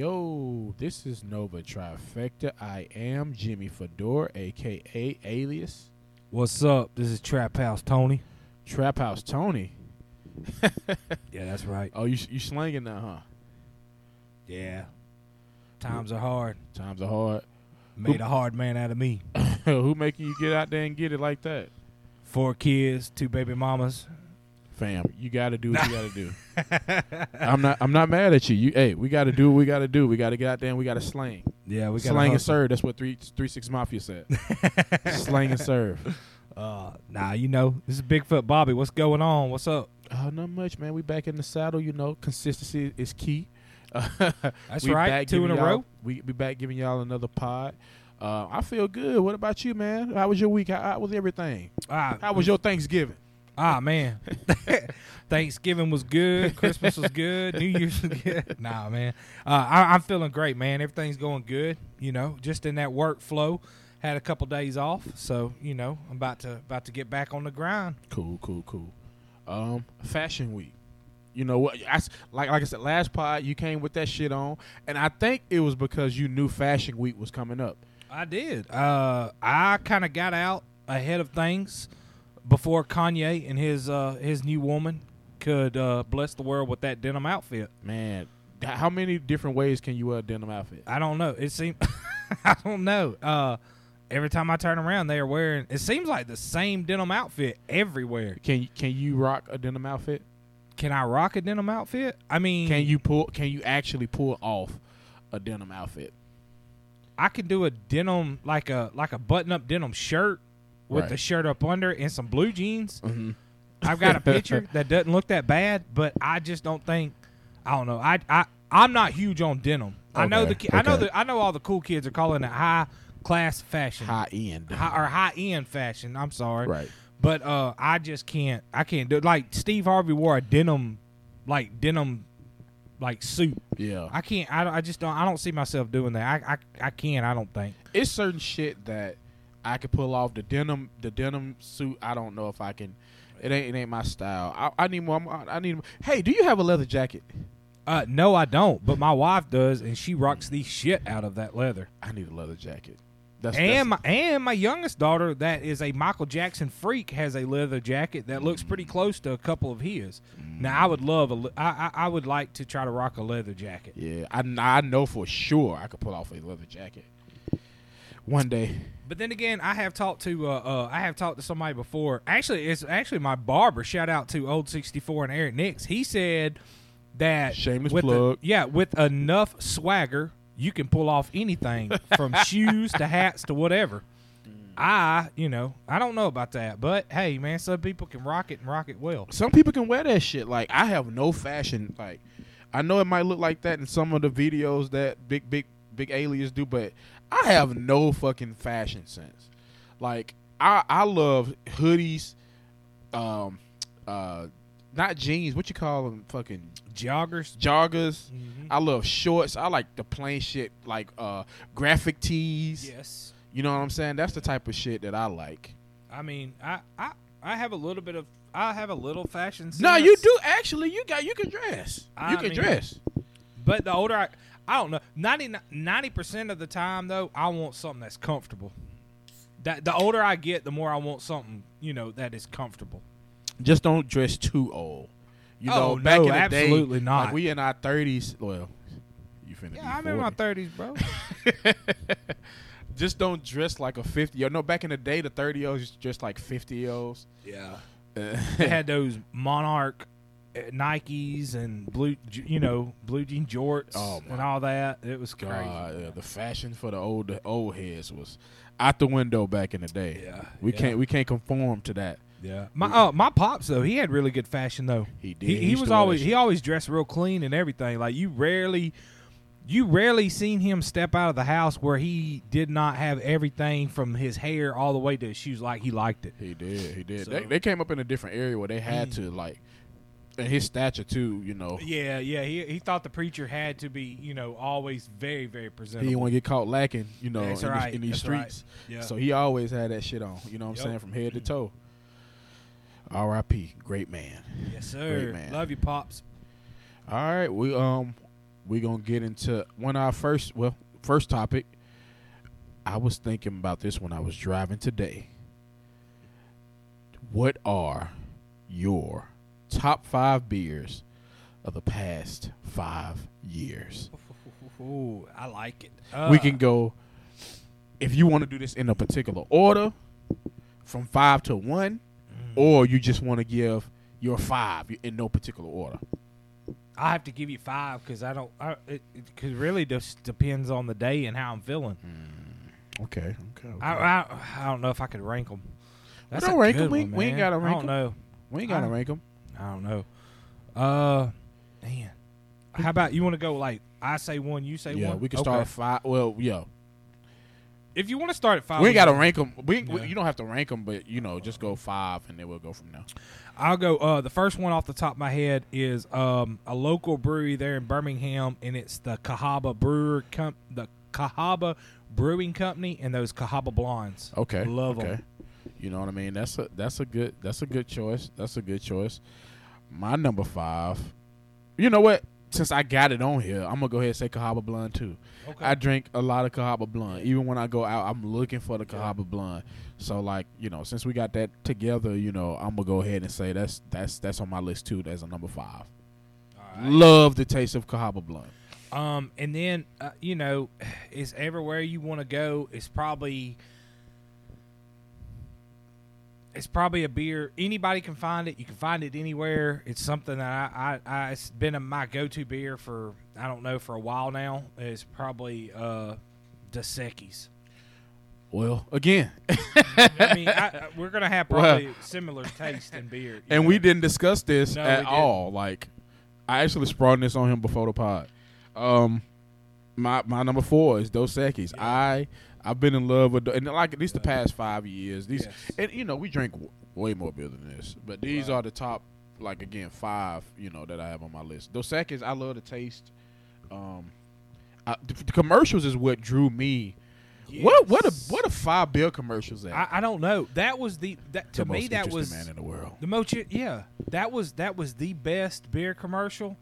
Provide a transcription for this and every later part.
Yo, this is Nova Trifecta. I am Jimmy Fedor, aka Alias What's up? This is Trap House Tony. Trap House Tony. Yeah, that's right. Oh, you you slanging that, huh? Yeah. Times are hard. Times are hard. Made a hard man out of me. Who making you get out there and get it like that? Four kids, two baby mamas. Fam, you got to do what you got to do. I'm not I'm not mad at you. You hey, we got to do what we got to do. We got to get out there and we got to slang. Yeah, we got to. slang and serve. That's what three three six mafia said. slang and serve. Uh, nah, you know this is Bigfoot Bobby. What's going on? What's up? Uh, not much, man. We back in the saddle. You know, consistency is key. That's we right. Back Two in a row. We be back giving y'all another pod. Uh, I feel good. What about you, man? How was your week? How, how was everything? Ah, How was your Thanksgiving? Ah man. Thanksgiving was good. Christmas was good. New Year's was good. Nah, man. Uh, I, I'm feeling great, man. Everything's going good. You know, just in that workflow. Had a couple days off, so you know I'm about to about to get back on the grind. Cool, cool, cool. Um, Fashion Week. You know what? I like like I said last pod, you came with that shit on, and I think it was because you knew Fashion Week was coming up. I did. Uh, I kind of got out ahead of things before Kanye and his uh, his new woman could uh, bless the world with that denim outfit. Man, how many different ways can you wear a denim outfit? I don't know. It seems I don't know. Uh, every time I turn around, they are wearing. It seems like the same denim outfit everywhere. Can can you rock a denim outfit? Can I rock a denim outfit? I mean, Can you pull? Can you actually pull off a denim outfit? I can do a denim like a like a button up denim shirt with Right. the shirt up under and some blue jeans. Mm-hmm. I've got a picture that doesn't look that bad, but I just don't think I don't know. I I I'm not huge on denim. I know the Okay, I know the I know all the cool kids are calling it high class fashion, High end. high, or high end fashion. I'm sorry, Right. but uh, I just can't. I can't do it. Like Steve Harvey wore a denim, like denim, like suit. Yeah. I can't. I, I just don't. I don't see myself doing that. I I, I can't. I don't think. it's certain shit that I could pull off. The denim, the denim suit. I don't know if I can. It ain't. It ain't my style. I, I need more. I need. More. Hey, do you have a leather jacket? Uh, no, I don't. But my wife does, and she rocks the shit out of that leather. I need a leather jacket. That's and my and my youngest daughter, that is a Michael Jackson freak, has a leather jacket that looks pretty close to a couple of his. Now I would love a, I I would like to try to rock a leather jacket. yeah. I I know for sure I could pull off a leather jacket. One day. But then again, I have talked to uh, uh I have talked to somebody before. Actually, it's actually my barber. Shout out to Old sixty four and Eric Nix. He said that Shameless with plug. yeah, with enough swagger, you can pull off anything from shoes to hats to whatever. I, you know, I don't know about that, but hey, man, some people can rock it and rock it well. Some people can wear that shit. Like I have no fashion. Like I know it might look like that in some of the videos that big big big aliens do, but I have no fucking fashion sense. Like I I love hoodies, um, uh, not jeans. What you call them? Fucking Joggers. joggers. Mhm. I love shorts. I like the plain shit, like uh, graphic tees. Yes. You know what I'm saying? That's the type of shit that I like. I mean, I, I I have a little bit of I have a little fashion sense. No, you do actually. You got you can dress. I you can mean- dress. But the older I, I don't know, 90 percent of the time though, I want something that's comfortable. That the older I get, the more I want something you know that is comfortable. just don't dress too old. You Oh, know, back no, in the absolutely day, not. Like we in our thirties. Well, you finna Yeah, be I'm in my thirties, bro. Just don't dress like a fifty. year No, back in the day, the thirty year olds used to like fifty year olds. yeah, Uh, they had those Monarch Nikes and blue, you know, blue jean jorts Oh, and all that. It was crazy. God, yeah, the fashion for the old the old heads was out the window back in the day. Yeah, we yeah. can't we can't conform to that. Yeah, my uh, my pops though he had really good fashion though. He did. He, He he was to wear that always he always dressed real clean and everything. Like you rarely, you rarely seen him step out of the house where he did not have everything from his hair all the way to his shoes like he liked it. He did. He did. So- they, they came up in a different area where they had Mm. to like, and his stature too. You know, Yeah, yeah. He he thought the preacher had to be you know always very very presentable. he didn't want to get caught lacking. You know, in, right, the, in these that's right. streets. yeah. So he always had that shit on. You know what I'm saying? From head to toe. R.I.P. Great man. yes sir. Great man. Love you, pops. All right, we um we're gonna get into one of our first well first topic. I was thinking about this when I was driving today. What are your top five beers of the past five years? Ooh, I like it. we Uh, can go if you want to do this in a particular order from five to one, mm, or you just want to give your five in no particular order. I have to give you five because I don't. I, it, it 'cause really just depends on the day and how I'm feeling. Okay, okay. I, I I don't know if I could rank them. That's don't a rank 'em. good We- we ain't gotta rank I 'em. don't know. we ain't gotta rank them. I don't know. Uh, man. How about you want to go like I say one, you say Yeah, one? we can Okay. start five. Well, yeah, If you want to start at five, we gotta rank them. We, we- you don't have to rank them, but you know, just go five, and then we'll go from there. I'll go. Uh, the first one off the top of my head is um a local brewery there in Birmingham, and it's the Cahaba Brewer Com- the Cahaba Brewing Company, and those Cahaba Blondes. Okay, love okay. You know what I mean? That's a that's a good that's a good choice. That's a good choice. My number five. You know what? Since I got it on here, I'm gonna go ahead and say Cahaba Blonde too. Okay. I drink a lot of Cahaba Blonde. Even when I go out, I'm looking for the Cahaba Blonde. So like, you know, since we got that together, you know, I'm gonna go ahead and say that's that's that's on my list too. That's a number five. Right. Love the taste of Cahaba Blonde. Um, and then uh, you know, is everywhere you want to go is probably it's probably a beer. Anybody can find it. You can find it anywhere. It's something that I, I, I it's been a, my go-to beer for I don't know for a while now. It's probably uh, Dos Equis. Well, again, I mean, I, we're gonna have Well- probably similar taste in beer. and know? we didn't discuss this No, at all. Like, I actually sprung this on him before the pod. Um, my my number four is Dos Equis. Yeah. I I've been in love with and like at least the past five years. These Yes. and you know we drink w- way more beer than this, but these Right. are the top like again five you know that I have on my list. Dos Equis, I love the taste. Um, I, the, the commercials is what drew me. What what a what a five beer commercials at? I, I don't know. That was the that to the me that was man in the world. The most, yeah, that was that was the best beer commercial.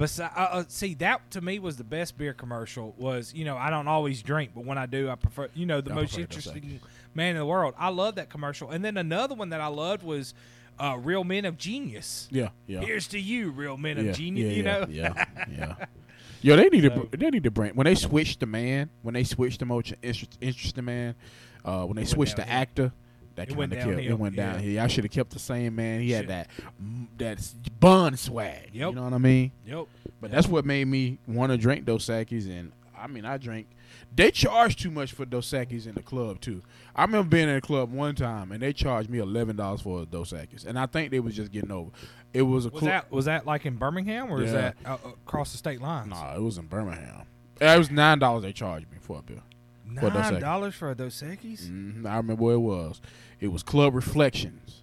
But uh, uh, see, that to me was the best beer commercial. Was you know I don't always drink, but when I do, I prefer you know the I most interesting man in the world. I love that commercial. And then another one that I loved was uh, Real Men of Genius. Yeah, yeah. Here's to you, Real Men yeah, of Genius. yeah, you know, yeah, yeah. Yo, they need So- to they need to bring when they switched the man when they switched the most interest, interesting man, uh, when they went switched the actor. That It kind of killed. It went yeah. down here. I should have kept the same man. He had Shit. that that bun swag. You know what I mean? Yep. But Yep. that's what made me want to drink Dos Equis, and I mean, I drink. They charge too much for Dos Equis in the club too. I remember being in a club one time, and they charged me eleven dollars for a Dos Equis, and I think they was just getting over. It was a Was club. that was that like in Birmingham or is that uh, uh, across the state lines? Nah, it was in Birmingham. It was nine dollars they charged me for a bill. For Dos Equis. Nine dollars for a Dos Equis? hmm I remember where it was. It was Club Reflections.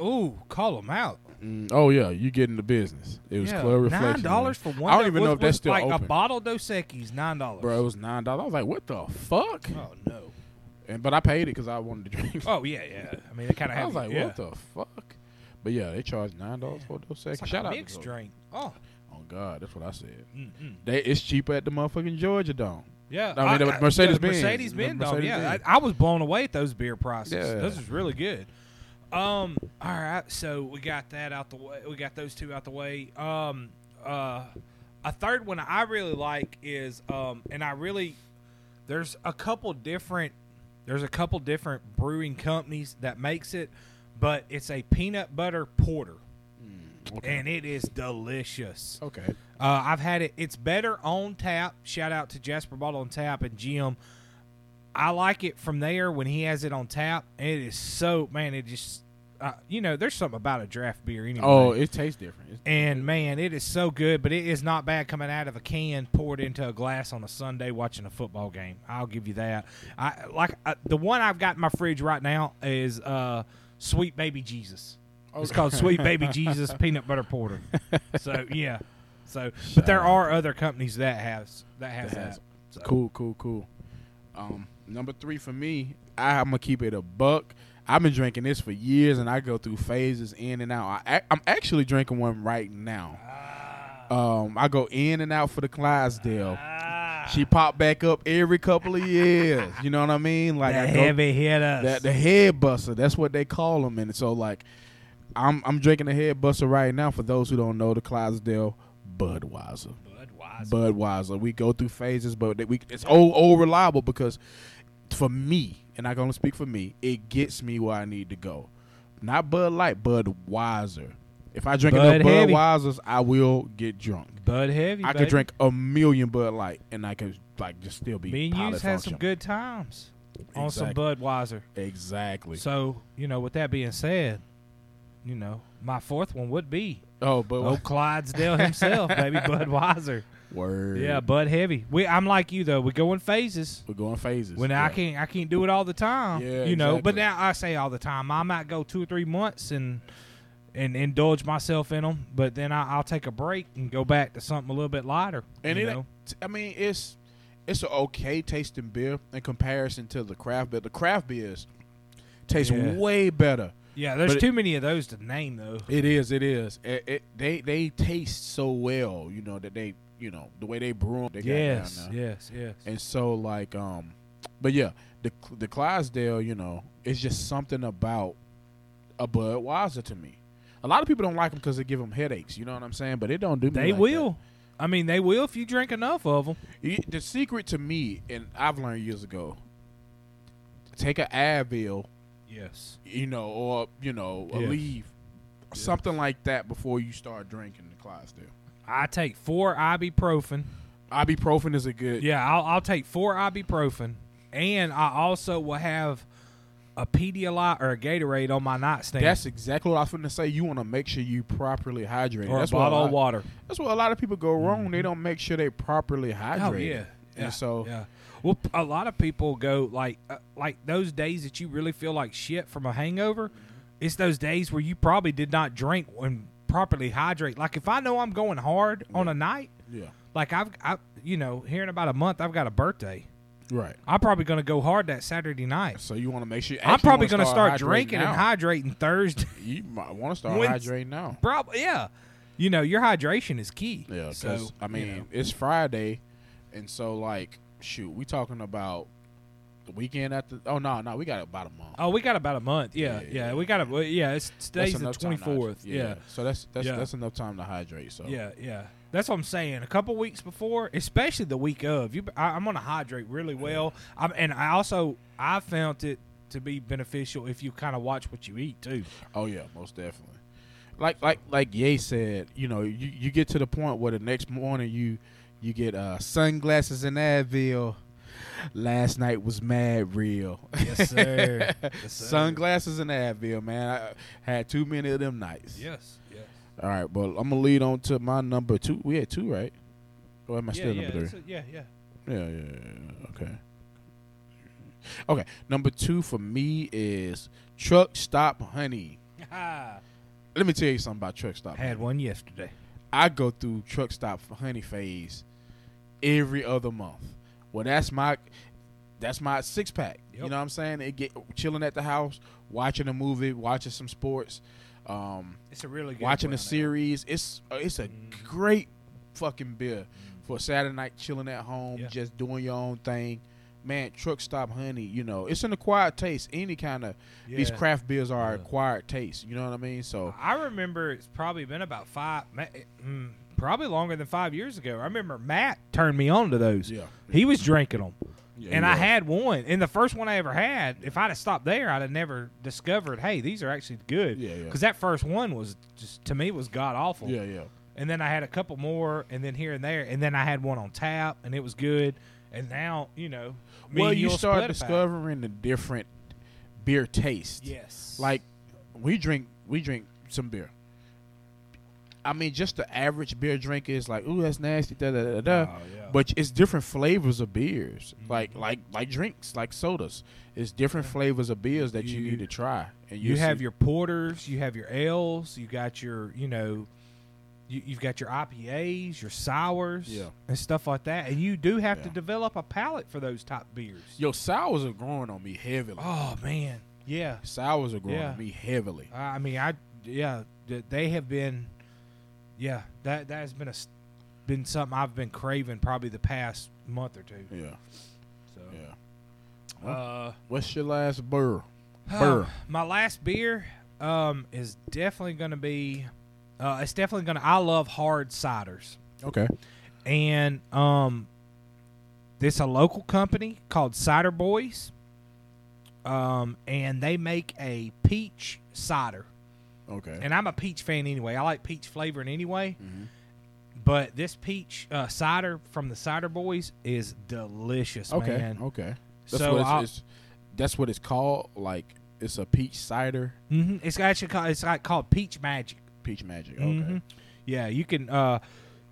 Ooh, call them out. Mm, oh yeah, you get in the business. It was Yeah, Club Reflections. Nine dollars for one. I don't even was- know if that's still like open. a bottle of Dos Equis. Nine dollars, Bro, it was nine dollars. I was like, what the fuck? Oh no. And but I paid it because I wanted to drink. Oh yeah, yeah. I mean, it kind of I was like, yeah. what the fuck? But yeah, they charged nine dollars for those It's seconds. like Shout a out mixed drink. Oh, Oh God, that's what I said. mm-mm. They it's cheaper at the motherfucking Georgia Dome. Yeah. I mean, Mercedes-Benz. Mercedes Benz. dog, Yeah, Mercedes-Benz. I, I was blown away at those beer prices. Yeah. Those was really good. Um. All right. So we got that out the way. We got those two out the way. Um. Uh. A third one I really like is um, and I really there's a couple different there's a couple different brewing companies that makes it, but it's a peanut butter porter Okay. and it is delicious. okay. Uh, I've had it. It's better on tap. Shout out to Jasper Bottle on Tap and Jim. I like it from there when he has it on tap. It is so man. It just uh, you know there's something about a draft beer anyway. Oh, it tastes different. It's- and man, it is so good. But it is not bad coming out of a can, poured into a glass on a Sunday watching a football game. I'll give you that. I like uh, the one I've got in my fridge right now is uh, Sweet Baby Jesus. It's called Sweet Baby Jesus Peanut Butter Porter. So yeah, so but there are other companies that has that has That that. So, Cool, cool, cool. Um, number three for me, I'm gonna keep it a buck. I've been drinking this for years, and I go through phases in and out. I, I'm actually drinking one right now. Ah, Um, I go in and out for the Clydesdale. Ah, She pop back up every couple of years. You know what I mean? Like the I go, heavy hitters. that the head buster. That's what they call them. And so like, I'm I'm drinking a head buster right now. For those who don't know, the Clydesdale Budweiser. Budweiser. Budweiser. We go through phases, but we it's old old reliable because for me, and I can only speak for me, it gets me where I need to go. Not Bud Light, Budweiser. If I drink Bud enough heavy. Budweisers, I will get drunk. Bud heavy. I baby. could drink a million Bud Light, and I could like just still be. Me and you's had some good times on some Budweiser. Exactly. So you know, with that being said, you know, my fourth one would be oh, but old Clydesdale himself, baby Budweiser. word. Yeah, Bud heavy. We, I'm like you though. We go in phases. we're going phases. When yeah. I can't, I can't do it all the time. Yeah, you know. But now I say all the time. I might go two or three months and and indulge myself in them, but then I, I'll take a break and go back to something a little bit lighter. And you it, know? I mean, it's it's an okay tasting beer in comparison to the craft beer. The craft beers taste Yeah. way better. Yeah, there's but it- too many of those to name though. It is. It is. It, it, they they taste so well. You know that they you know the way they brew 'em, They Yes, yes, yes. And so like um, but yeah, the the Clydesdale, you know, it's just something about a Budweiser to me. A lot of people don't like them because they give them headaches. You know what I'm saying? But it don't do me. They like will. I mean, they will if you drink enough of them. The secret to me, and I've learned years ago, take an Advil, Yes. you know, or you know, a Yeah. leave, something like that before you start drinking the Clydesdale. I take four ibuprofen. Ibuprofen is a good. Yeah, I'll, I'll take four ibuprofen, and I also will have a Pedialyte or a Gatorade on my nightstand. That's exactly what I was going to say. You want to make sure you properly hydrate. or that's a what bottle of water. That's where a lot of people go wrong. They mm-hmm. don't make sure they properly hydrate. Oh yeah, yeah. And so yeah. Well, a lot of people go like uh, like those days that you really feel like shit from a hangover. It's those days where you probably did not drink and properly hydrate. Like if I know I'm going hard on a night, yeah, like I've I, you know here in about a month I've got a birthday. right. I'm probably going to go hard that Saturday night. So you want to make sure. I'm probably going to start hydrating drinking now. and hydrating Thursday. You might want to start hydrating now. Probably, yeah. You know, your hydration is key. Yeah, because So, I you mean know. it's Friday, and so like shoot, we talking about the weekend after. Oh no, no, we got about a month. oh, we got about a month. Yeah, Yeah, yeah. yeah, we got a yeah. It's today's the twenty fourth. Yeah. So that's that's Yeah. that's enough time to hydrate. So yeah, yeah. That's what I'm saying. A couple weeks before, especially the week of, you, I, I'm gonna hydrate really well. I'm, and I also I found it to be beneficial if you kind of watch what you eat too. Oh yeah, most definitely. Like like like Ye said, you know, you, you get to the point where the next morning you you get uh, sunglasses and Advil. Last night was mad real. Yes, sir. Yes, sir. Sunglasses and Advil, man. I had too many of them nights. Yes, yes. All right, but I'm gonna lead on to my number two. We had two, right? Or am I Yeah, still yeah, number three? a- yeah, yeah. Yeah, yeah, yeah, yeah. Okay. Okay. Number two for me is Truck Stop Honey. Let me tell you something about Truck Stop. Had Honey. one yesterday. I go through Truck Stop Honey phase every other month. Well, that's my that's my six pack. You know what I'm saying? It get chilling at the house, watching a movie, watching some sports, um, It's a really good watching a series. It's uh, it's a Mhm. great fucking beer for Saturday night chilling at home, Yeah. just doing your own thing. Man, Truck Stop Honey, you know, it's an acquired taste. Any kind of these craft beers are Yeah. acquired taste. You know what I mean? So I remember it's probably been about five, mm, probably longer than five years ago. I remember Matt turned me on to those. yeah, He was drinking them, Yeah, and I was. had one. And the first one I ever had, if I'd have stopped there, I'd have never discovered. Hey, these are actually good. Yeah, yeah. Because that first one was just to me was god awful. yeah, yeah. And then I had a couple more, and then here and there, and then I had one on tap, and it was good. And now you know, well, you start split a pack. discovering the different beer tastes. Yes. Like we drink, we drink some beer. I mean, just the average beer drinker is like, "Ooh, that's nasty." Da da da da. Oh, yeah. But it's different flavors of beers, like Mhm. like like drinks, like sodas. It's different flavors of beers that you, You- need to try. And you you'll have your porters, you have your ales, you got your, you know, you, you've got your IPAs, your sours, Yeah. and stuff like that. And you do have to develop a palate for those type beers. yo sours are growing on me heavily. Oh man, yeah. Sours are growing Yeah. on me heavily. I I mean, I yeah, they have been, yeah. That that has been a been something I've been craving probably the past month or two. Yeah. So, Yeah. uh, What's your last beer? Burr. um, my last beer um, is definitely going to be. Uh, it's definitely going to. I love hard ciders, Okay. and um, this a local company called Cider Boys. Um, and they make a peach cider, Okay. and I'm a peach fan anyway. I like peach flavoring anyway. Mhm. But this peach uh, cider from the Cider Boys is delicious, Okay. man. Okay. That's So what I'll- it's, it's. That's what it's called. Like it's a peach cider, hmm It's actually called, it's like called Peach Magic. peach magic. Okay. Mhm. Yeah, you can. Uh,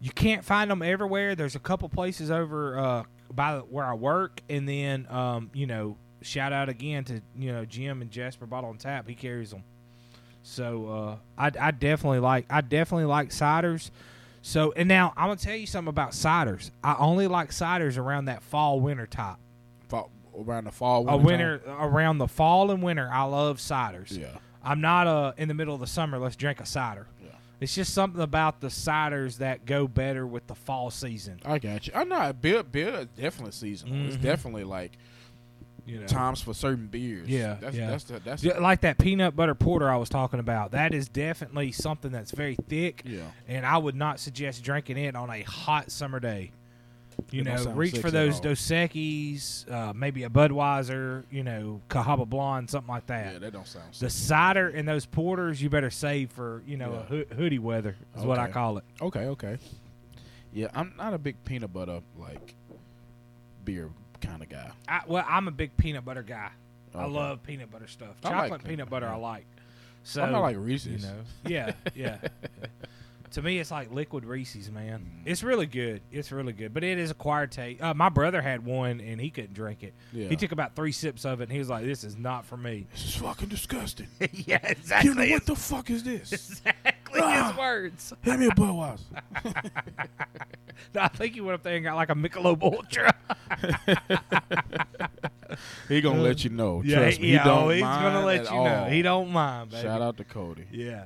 you can't find them everywhere. There's a couple places over uh, by where I work, and then um, you know, shout out again to you know Jim and Jasper Bottle and Tap. He carries them. So uh, I, I definitely like I definitely like ciders. So and now I'm gonna tell you something about ciders. I only like ciders around that fall winter type. Fall, around the fall. A winter winter around the fall and winter, I love ciders. Yeah. I'm not uh in the middle of the summer. Let's drink a cider. Yeah. It's just something about the ciders that go better with the fall season. I got you. I'm not beer. Beer definitely seasonal. It's Mhm. definitely like You know, times for certain beers. Yeah, That's yeah. that's the that's Yeah, like that peanut butter porter I was talking about. That is definitely something that's very thick, yeah. and I would not suggest drinking it on a hot summer day. You It know, reach for those. Dos Equis, uh, maybe a Budweiser, you know, Cahaba Blonde, something like that. Yeah, that don't sound. the cider and those porters, you better save for you know a Yeah. hoo- hoodie weather is what I call it. Okay, okay. Yeah, I'm not a big peanut butter like beer kind of guy. I, well, I'm a big peanut butter guy. I love peanut butter stuff. I like Chocolate peanut butter. I like. So I'm not like you know, yeah, yeah. To me, it's like liquid Reese's, man. Mm. It's really good. It's really good, but it is a acquired taste. Uh, my brother had one and he couldn't drink it. Yeah. He took about three sips of it and he was like, "This is not for me." This is fucking disgusting. yeah, exactly. You know what the fuck is this? exactly Words. Hand me a Budweiser. I think he went up there and got like a Michelob Ultra. he gonna let you know. yeah, Trust me. yeah, he don't oh, he's gonna let you know. He don't mind, baby. Shout out to Cody. Yeah.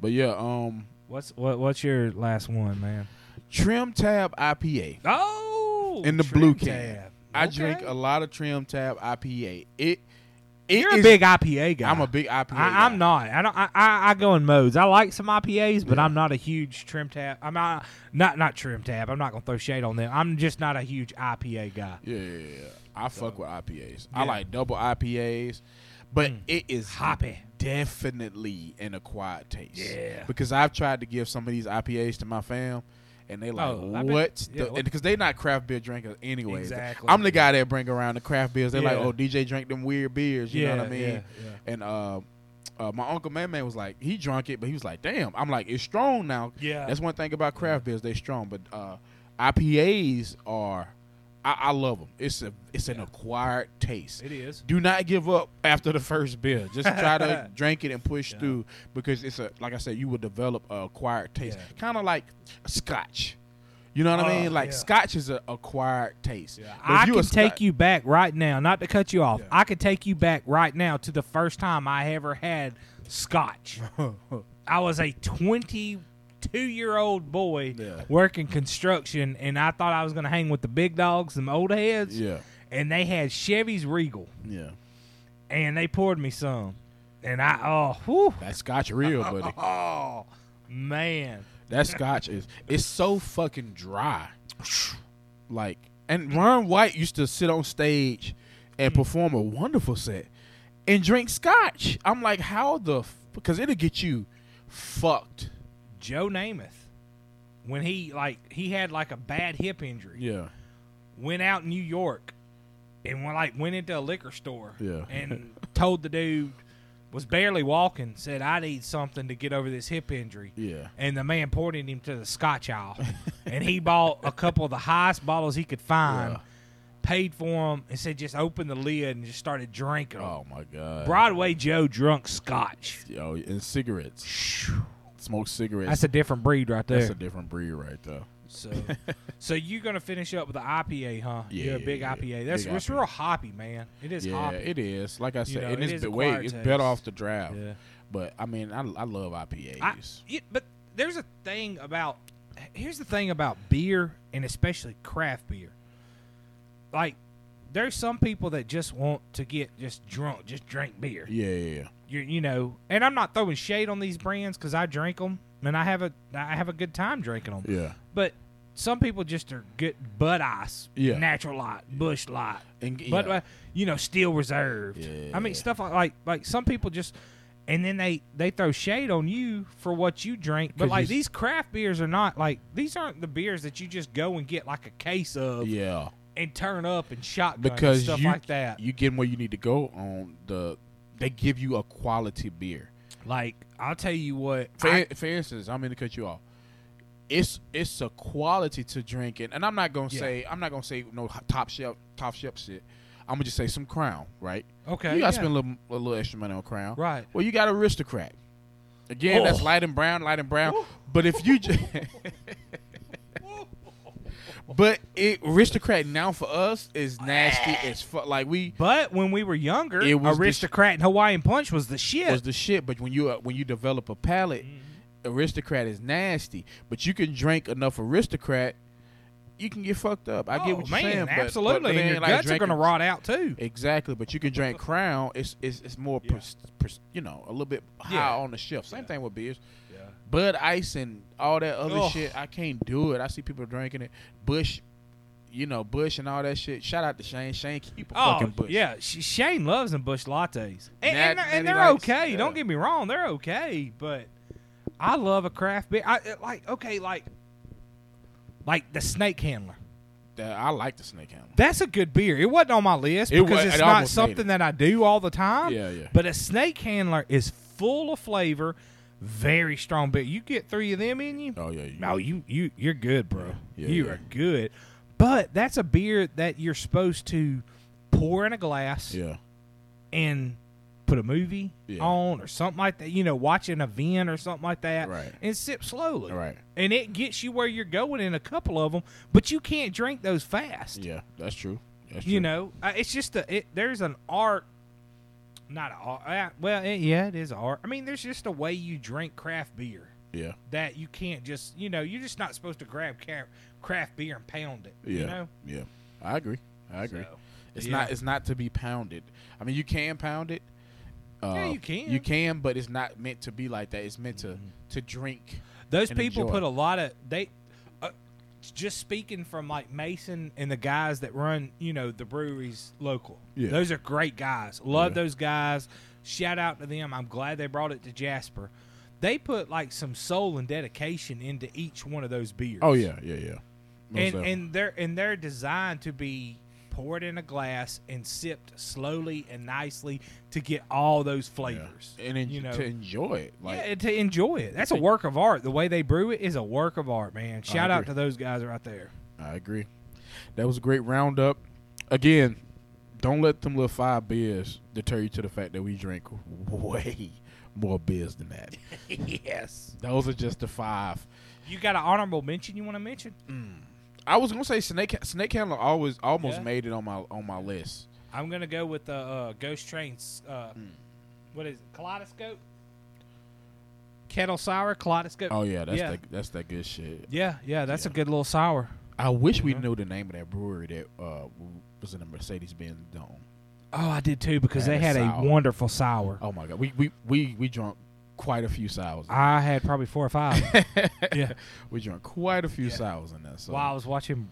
But yeah, um, What's what? What's your last one, man? Trim Tab IPA. Oh, In the blue can. Tab. I drink a lot of Trim Tab IPA. It, it You're a big IPA guy. I'm a big IPA. I, guy. I'm not. I don't. I, I, I go in modes. I like some IPAs, but Yeah. I'm not a huge trim tab. I'm not not not trim tab. I'm not gonna throw shade on them. I'm just not a huge IPA guy. Yeah, yeah, yeah. I fuck with IPAs. Yeah. I like double IPAs, but Mm. it is Hoppy. definitely an acquired taste. Yeah. Because I've tried to give some of these IPAs to my fam, and they like, Oh, what? yeah, the, what- Because they not craft beer drinkers anyway. Exactly. I'm the guy that bring around the craft beers. They're like, oh, DJ drank them weird beers. You know what I mean? Yeah, yeah. And uh, uh, my uncle Man Man was like, he drunk it, but he was like, damn. I'm like, it's strong now. Yeah. That's one thing about craft beers; they strong. But uh, IPAs are, I, I love them. It's a, it's an acquired taste. It is. Do not give up after the first beer. Just try to drink it and push Yeah. through because it's a, like I said, you will develop a acquired taste, Yeah. kind of like Scotch. You know what I Oh, mean? Like yeah. Scotch is an acquired taste. I can take you back right now, not to cut you off. I can take you back right now to the first time I ever had scotch. I was a 22 year old boy Yeah. working construction, and I thought I was going to hang with the big dogs, them old heads, Yeah, and they had Chivas Regal, yeah. and they poured me some. And I, oh, whew, That Scotch real, buddy. oh, man. That Scotch is it's so fucking dry. Like, and Ron White used to sit on stage and Mm. perform a wonderful set and drink Scotch. I'm like, how the? F-? Because it'll get you fucked. Joe Namath, when he, like, he had like a bad hip injury. Yeah, went out in New York and went like went into a liquor store Yeah. and told the dude was barely walking said I need something to get over this hip injury yeah. and the man pointed him to the scotch aisle and he bought a couple of the highest bottles he could find Yeah. paid for them and said just open the lid and just started drinking 'em. Oh my god. Broadway Joe drunk scotch Yo, and cigarettes. Smoke cigarettes. that's a different breed right there That's a different breed right there. So, so you're gonna finish up with the IPA, huh? Yeah, you're a big yeah, IPA. That's big it's IPA. real hoppy, man. It is yeah, hoppy. it is. Like I said, know, and it it's is the way it's better off the draft. Yeah. But I mean, I, I love IPAs. I, yeah, but there's a thing about here's the thing about beer and especially craft beer. Like, there's some people that just want to get just drunk, just drink beer. Yeah, yeah, yeah. You you know, and I'm not throwing shade on these brands because I drink them and I have a I have a good time drinking them. Yeah. But some people just are good Bud Ice, Yeah. Natural Light, Busch Light, And but uh, you know, Steel Reserve. I mean, Yeah. stuff like, like like some people just, and then they they throw shade on you for what you drink. But like these craft beers are not like these aren't the beers that you just go and get like a case of yeah. And turn up and shotgun Because and stuff you like that. you get where you need to go on the. They give you a quality beer. Like I'll tell you what, For, I- for instance, I'm going to cut you off. It's it's a quality to drinking, and I'm not gonna Yeah. say I'm not gonna say no top shelf top shelf shit. I'm gonna just say some Crown, right? okay, you gotta yeah. spend a little a little extra money on Crown. right. Well, you got aristocrat. Again, that's Oh. light and brown, light and brown. But if you, j- but it aristocrat now for us is nasty as fuck. Like we But when we were younger, It was the sh- aristocrat and Hawaiian punch was the shit. was the shit. But when you uh, when you develop a palate, aristocrat is nasty. But you can drink enough aristocrat, you can get fucked up. I oh, get what you're man, saying. but- absolutely, but, but it and ain't your like guts are drinking- gonna rot out too. Exactly, but you can drink Crown. It's it's, it's more, Yeah. pers- pers- you know, a little bit high Yeah. on the shelf. Same Yeah. thing with beers. Bud Ice and all that other Ugh. shit. I can't do it. I see people drinking it. Busch, you know, Busch and all that shit. Shout out to Shane. Shane, keep a Oh fucking Busch. yeah, Sh- Shane loves them Busch lattes, and, and, they're- and they're okay. yeah. Don't get me wrong, they're okay. But I love a craft beer. I uh, like okay, like like the Snake Handler. I like the Snake Handler. That's a good beer. It wasn't on my list It because it's it not something it. that I do all the time. Yeah, yeah. But a Snake Handler is full of flavor, very strong beer. You get three of them in you. Oh yeah. You, No, you you you're good, bro. Yeah, you yeah. are good. But that's a beer that you're supposed to pour in a glass Yeah. and put a movie Yeah. on or something like that. You know, watch an event or something like that, Right. and sip slowly. Right. And it gets you where you're going in a couple of them, but you can't drink those fast. Yeah. That's true. That's true. You know, it's just a it, there's an art. Not all. Uh, well, it, yeah, it is art. I mean, there's just a way you drink craft beer Yeah. that you can't just you know you're just not supposed to grab craft beer and pound it. Yeah. You know. Yeah. I agree. I agree. So, It's yeah. not. It's not to be pounded. I mean, you can pound it. Uh, Yeah, you can. You can, but it's not meant to be like that. It's meant to Mm-hmm. to drink. Those and people enjoy. put a lot of they. Just speaking from like Mason and the guys that run, you know, the breweries local. Yeah. Those are great guys. Love Yeah. those guys. Shout out to them. I'm glad they brought it to Jasper. They put like some soul and dedication into each one of those beers. Oh yeah. Yeah. Yeah. Most and definitely. and they're and they're designed to be poured in a glass and sipped slowly and nicely to get all those Yeah. flavors. and en- you know, to enjoy it. Like yeah, to enjoy it. That's a work of art. The way they brew it is a work of art, man. Shout out to those guys right there. I agree. That was a great roundup. Again, don't let them little five beers deter you to the fact that we drink way more beers than that. yes. Those are just the five. You got an honorable mention you want to mention? Mm. I was gonna say snake snake handler always almost Yeah. made it on my on my list. I'm gonna go with the uh, Ghost Trains. Uh, Hmm. What is it? Kaleidoscope. Kettle sour kaleidoscope. Oh yeah, that's Yeah. that that's that good shit. Yeah, yeah, that's Yeah. a good little sour. I wish we Mhm. knew the name of that brewery that uh, was in the Mercedes Benz Dome. Oh, I did too because they had it's a wonderful sour. Oh my god, we we we we drunk quite a few sours. I had probably four or five yeah. we drank quite a few Yeah. sours in that. So while I was watching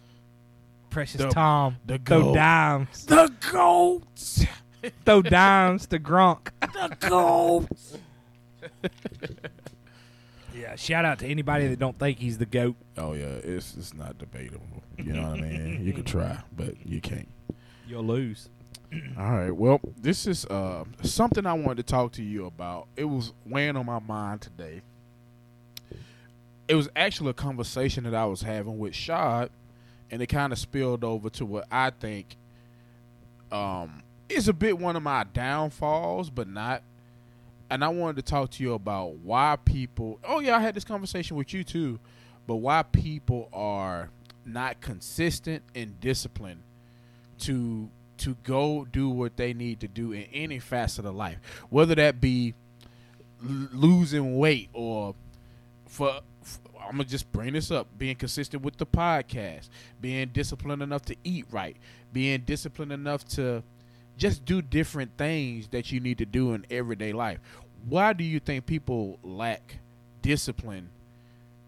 Precious The- Tom the throw goat. dimes, the goats, throw dimes to Gronk. the goats. Yeah, shout out to anybody that don't think he's the goat. Oh yeah, it's it's not debatable. You know what I mean? You could try, but you can't. You'll lose. All right. Well, this is uh, something I wanted to talk to you about. It was weighing on my mind today. It was actually a conversation that I was having with Shad, and it kind of spilled over to what I think um, is a bit one of my downfalls, but not. And I wanted to talk to you about why people. Oh yeah, I had this conversation with you too, but why people are not consistent and disciplined to to go do what they need to do in any facet of life, whether that be l- losing weight or for I'm gonna just bring this up: being consistent with the podcast, being disciplined enough to eat right, being disciplined enough to just do different things that you need to do in everyday life. Why do you think people lack discipline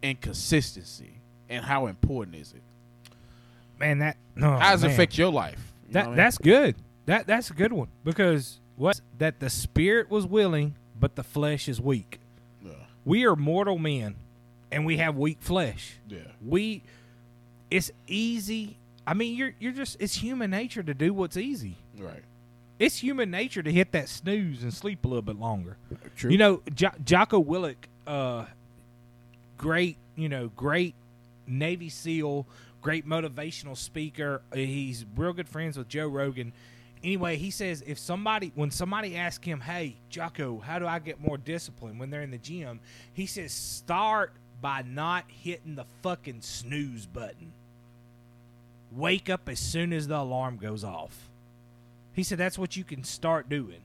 and consistency, and how important is it? Man, that no. how does it affect your life? That I mean? that's good. That that's a good one because what that the spirit was willing, but the flesh is weak. yeah, We are mortal men, and we have weak flesh. yeah, We, it's easy. I mean, you're you're just it's human nature to do what's easy. right. It's human nature to hit that snooze and sleep a little bit longer. True. You know, jo- Jocko Willink, uh, great, you know, great Navy SEAL, great motivational speaker. He's real good friends with Joe Rogan. Anyway, he says if somebody, when somebody asks him, "Hey, Jocko, how do I get more discipline?" when they're in the gym, he says, "Start by not hitting the fucking snooze button. Wake up as soon as the alarm goes off." He said that's what you can start doing.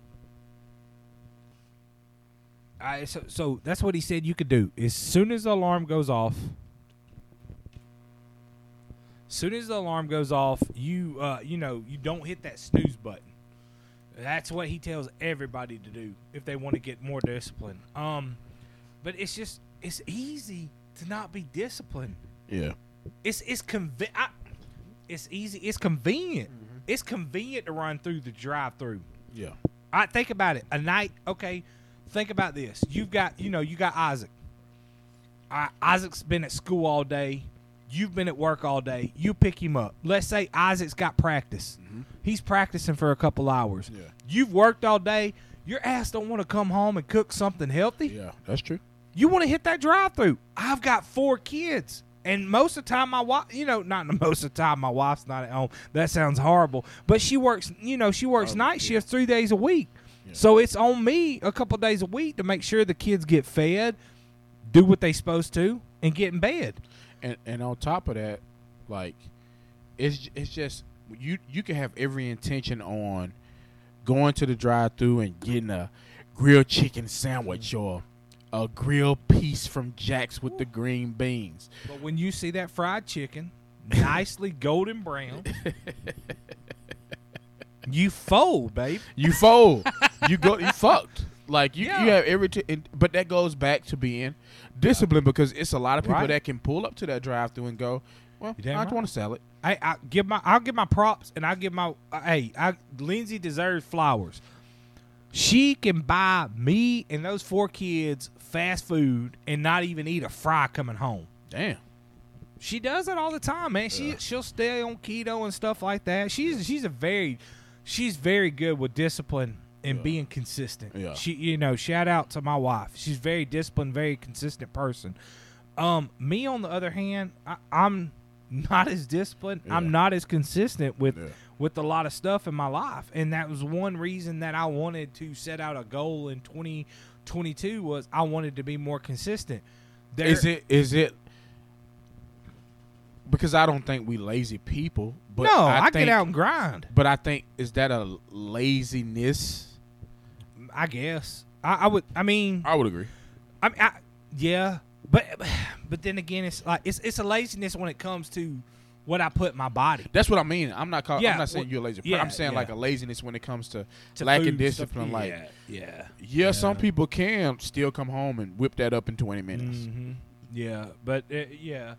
I so, so that's what he said you could do. As soon as the alarm goes off, soon as the alarm goes off, you uh you know, you don't hit that snooze button. That's what he tells everybody to do if they want to get more discipline. Um but it's just it's easy to not be disciplined. yeah, It's it's convi- I, it's easy. It's convenient. It's convenient to run through the drive-through. yeah, I think about it. A night, okay. Think about this. You've got, you know, you got Isaac. I, Isaac's been at school all day. You've been at work all day. You pick him up. Let's say Isaac's got practice. Mm-hmm. He's practicing for a couple hours. Yeah. You've worked all day. Your ass don't want to come home and cook something healthy. yeah. That's true. You want to hit that drive-through. I've got four kids. And most of the time, my wife, you know, not most of the time, my wife's not at home. That sounds horrible. But she works, you know, she works Oh, night yeah. shifts three days a week. Yeah. So it's on me a couple days a week to make sure the kids get fed, do what they're supposed to, and get in bed. And and on top of that, like it's it's just you you can have every intention on going to the drive through and getting a grilled chicken sandwich mm-hmm. or a grilled piece from Jack's with the green beans. But when you see that fried chicken, nicely golden brown, you fold, babe. You fold. you go. You fucked. Like you, Yeah. you have every. T- but that goes back to being disciplined because it's a lot of people Right. that can pull up to that drive through and go, "Well, I just right. want a salad." I, I give my I'll give my props and I give my uh, hey I Lindsay deserves flowers. She can buy me and those four kids fast food and not even eat a fry coming home. Damn. She does it all the time, man. She Yeah. she'll stay on keto and stuff like that. She's she's a very she's very good with discipline and Yeah. being consistent. Yeah. She you know, shout out to my wife. She's very disciplined, very consistent person. Um, me on the other hand, I, I'm not as disciplined. Yeah. I'm not as consistent with with a lot of stuff in my life, and that was one reason that I wanted to set out a goal in 2022 was I wanted to be more consistent. There, Is it? Is it? Because I don't think we lazy people. But no, I, I, think, get out and grind. But I think is that a laziness? I guess I, I would. I mean, I would agree. I, mean, I yeah, but but then again, it's like it's it's a laziness when it comes to what I put my body. That's what I mean. I'm not. Call, Yeah, I'm not saying well, you're lazy. yeah, I'm saying yeah. like a laziness when it comes to, To lacking food and stuff. discipline. Like yeah, yeah, some people can still come home and whip that up in 20 minutes. hmm Yeah, but uh, yeah,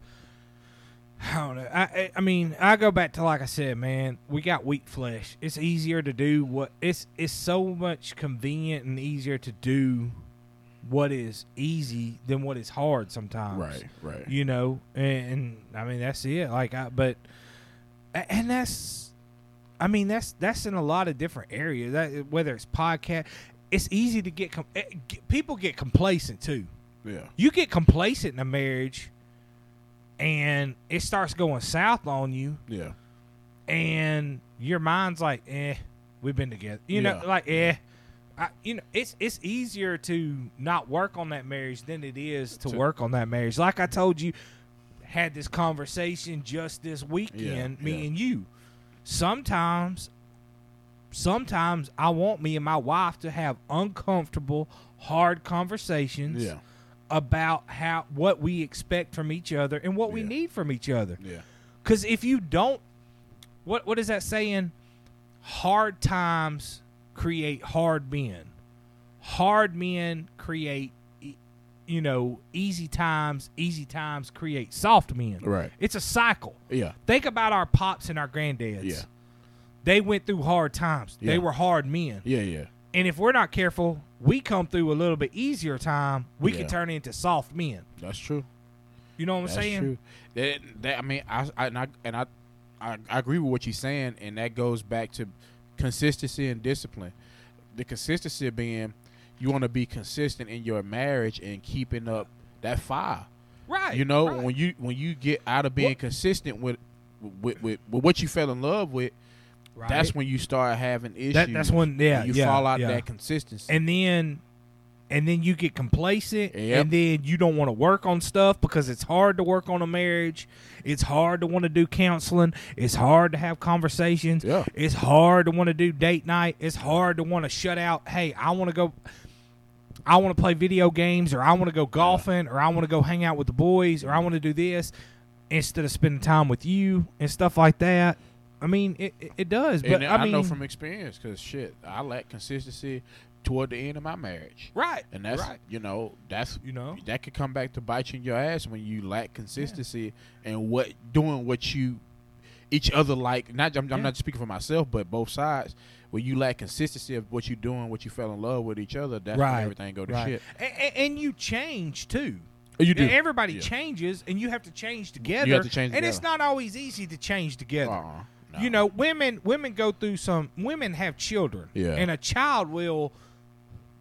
I don't know. I, I mean, I go back to like I said, man. We got weak flesh. It's easier to do what it's it's so much convenient and easier to do what is easy than what is hard sometimes. Right. Right. You know, and, and I mean that's it. Like, I, but and that's, I mean that's that's in a lot of different areas. That whether it's podcast, it's easy to get, com- eh, get people get complacent too yeah. you get complacent in a marriage and it starts going south on you Yeah. and your mind's like eh we've been together you know like eh I, you know it's it's easier to not work on that marriage than it is to To- work on that marriage like i told you had this conversation just this weekend me yeah. and you sometimes sometimes i want me and my wife to have uncomfortable hard conversations Yeah. About how what we expect from each other and what we need from each other. Yeah. Because if you don't, what what is that saying? Hard times create hard men. Hard men create, you know, easy times. Easy times create soft men. Right. It's a cycle. Yeah. Think about our pops and our granddads. Yeah. They went through hard times. Yeah. They were hard men. Yeah. Yeah. And if we're not careful, we come through a little bit easier time, we Yeah. can turn into soft men. That's true. You know what I'm That's saying? true. That, that I mean, I, I and I and I, I I agree with what you're saying, and that goes back to consistency and discipline. The consistency being you want to be consistent in your marriage and keeping up that fire. Right. You know, right. when you when you get out of being What- consistent with with, with with what you fell in love with, Right. that's when you start having issues. That- that's when- yeah, you yeah, fall out yeah. of that consistency. and then and then you get complacent Yep. and then you don't want to work on stuff because it's hard to work on a marriage it's hard to want to do counseling it's hard to have conversations Yeah. it's hard to want to do date night it's hard to want to shut out hey i want to go i want to play video games or i want to go golfing or i want to go hang out with the boys or i want to do this instead of spending time with you and stuff like that i mean it, it, does but and i mean know from experience because shit, I lack consistency toward the end of my marriage. right And that's right you know that's you know that could come back to in your ass when you lack consistency and what doing what you each other like. Not I'm, I'm not speaking for myself, but both sides. When you lack consistency of what you're doing, what you fell in love with each other, that's Right. when everything go to right. shit. And, and you change too. Oh, you Yeah, Everybody Yeah. changes, and you have to change together. You have to change and it's not always easy to change together. Uh-uh. No. You know, women women go through some. Women have children, Yeah. and a child will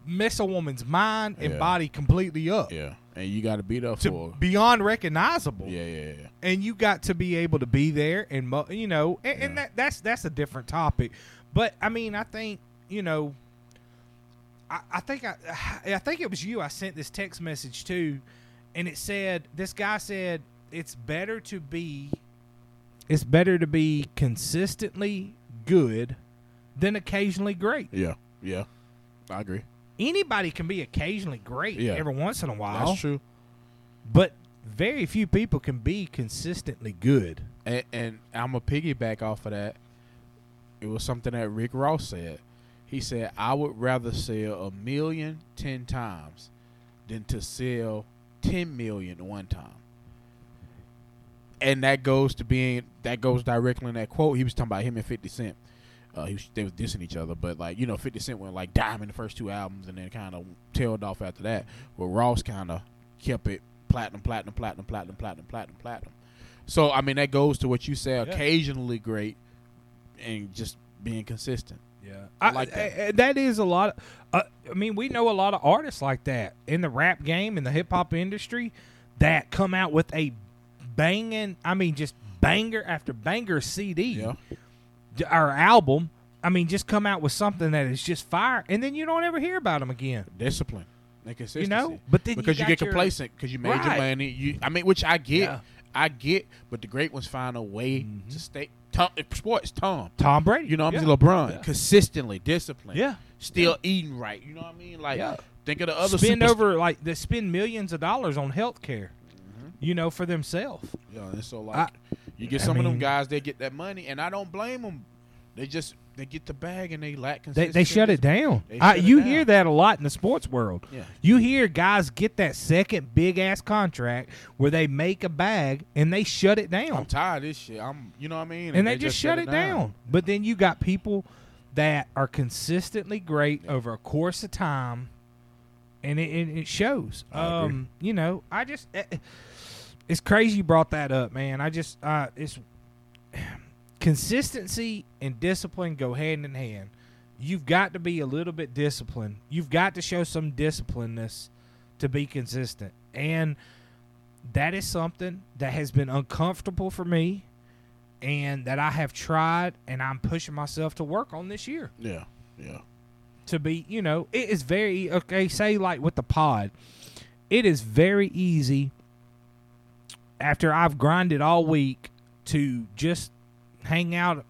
mess a woman's mind and Yeah. body completely up Yeah, and you got to be up to for. beyond recognizable. Yeah, yeah, yeah. and you got to be able to be there and mo- you know and, and that that's that's a different topic but i mean i think you know I, I think I, I think it was you I sent this text message to, and it said this guy said it's better to be, it's better to be consistently good, than occasionally great. Yeah, yeah. I agree. Anybody can be occasionally great Yeah. every once in a while, That's true. but very few people can be consistently good. And, and I'm a piggyback off of that. It was something that Rick Ross said. He said, "I would rather sell a million ten times than to sell ten million one time." And that goes to being that goes directly in that quote. He was talking about him and Fifty Cent. Uh, he was, they was dissing each other, but like you know, Fifty Cent went like dime in the first two albums, and then kind of tailed off after that. But Ross kind of kept it platinum, platinum, platinum, platinum, platinum, platinum, platinum. So I mean, that goes to what you say. Yeah. Occasionally great, and just being consistent. Yeah, I like that. I- I- that is a lot. Of, uh, I mean, we know a lot of artists like that in the rap game in the hip hop industry that come out with a banging. I mean, just banger after banger CD Yeah, or album. I mean, just come out with something that is just fire, and then you don't ever hear about them again. discipline and consistency. You know, but then because you, got get your- complacent because you made your money. You, I mean, which I get, Yeah. I get, but the great ones find a way Mhm. to stay. Tom, sports, Tom. Tom Brady. You know, what I yeah. mean, LeBron, Yeah. consistently, disciplined. Yeah. still eating right. You know what I mean? Like, think of the other spend superst- over like they spend millions of dollars on health care. You know, for themselves. Yeah, and so like, I- you get I some of them guys, they get that money, and I don't blame them. They just they get the bag and they lack They, consistency. they shut it down. They I, shut it you down. hear that a lot in the sports world. Yeah. You hear guys get that second big ass contract where they make a bag and they shut it down. I'm tired of this shit. I'm, you know what I mean? and they, just shut it down. But then you got people that are consistently great over a course of time, and it, it, it shows. Um, you know, I just eh, it's crazy you brought that up, man. I just uh, it's consistency and discipline go hand in hand. You've got to be a little bit disciplined. You've got to show some disciplinedness to be consistent, and that is something that has been uncomfortable for me and that I have tried and I'm pushing myself to work on this year Yeah, yeah, to be, you know, it is very okay, say like with the pod. It is very easy after I've grinded all week to just hang out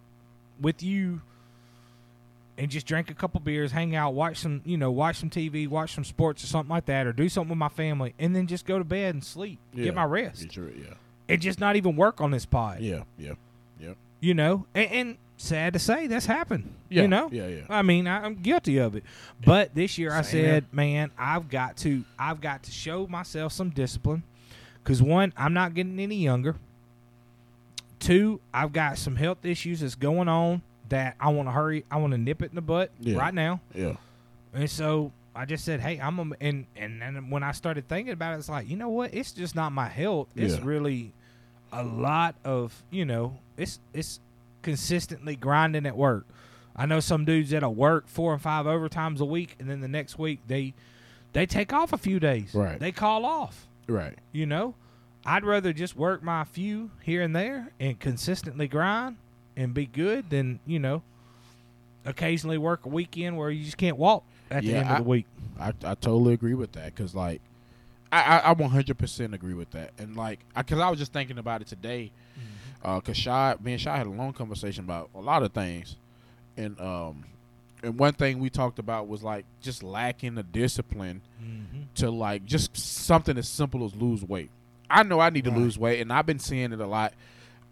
with you and just drink a couple beers, hang out, watch some, you know, watch some TV, watch some sports or something like that, or do something with my family, and then just go to bed and sleep, Yeah. get my rest, your- yeah. and just not even work on this pod. Yeah. Yeah. yeah. You know, and, and sad to say, that's happened. Yeah. You know, Yeah. Yeah. I mean, I, I'm guilty of it. But this year, I Same said, man, I've got to, I've got to show myself some discipline, because one, I'm not getting any younger. Two, I've got some health issues that's going on that I want to hurry. I want to nip it in the butt Yeah. right now. Yeah. And so I just said, "Hey, I'm a," and and then when I started thinking about it, it's like, you know what? It's just not my health. It's Yeah. really a lot of you know. It's it's consistently grinding at work. I know some dudes that'll work four and five overtimes a week, and then the next week they they take off a few days. Right. They call off. Right. You know, I'd rather just work my few here and there and consistently grind and be good than you know occasionally work a weekend where you just can't walk at the end I- of the week. I, I totally agree with that because like I, I I 100% agree with that and like because I, was just thinking about it today because Shy me and Shy had a long conversation about a lot of things and um and one thing we talked about was like just lacking the discipline Mm-hmm. to like just something as simple as lose weight. I know I need to lose weight and I've been seeing it a lot.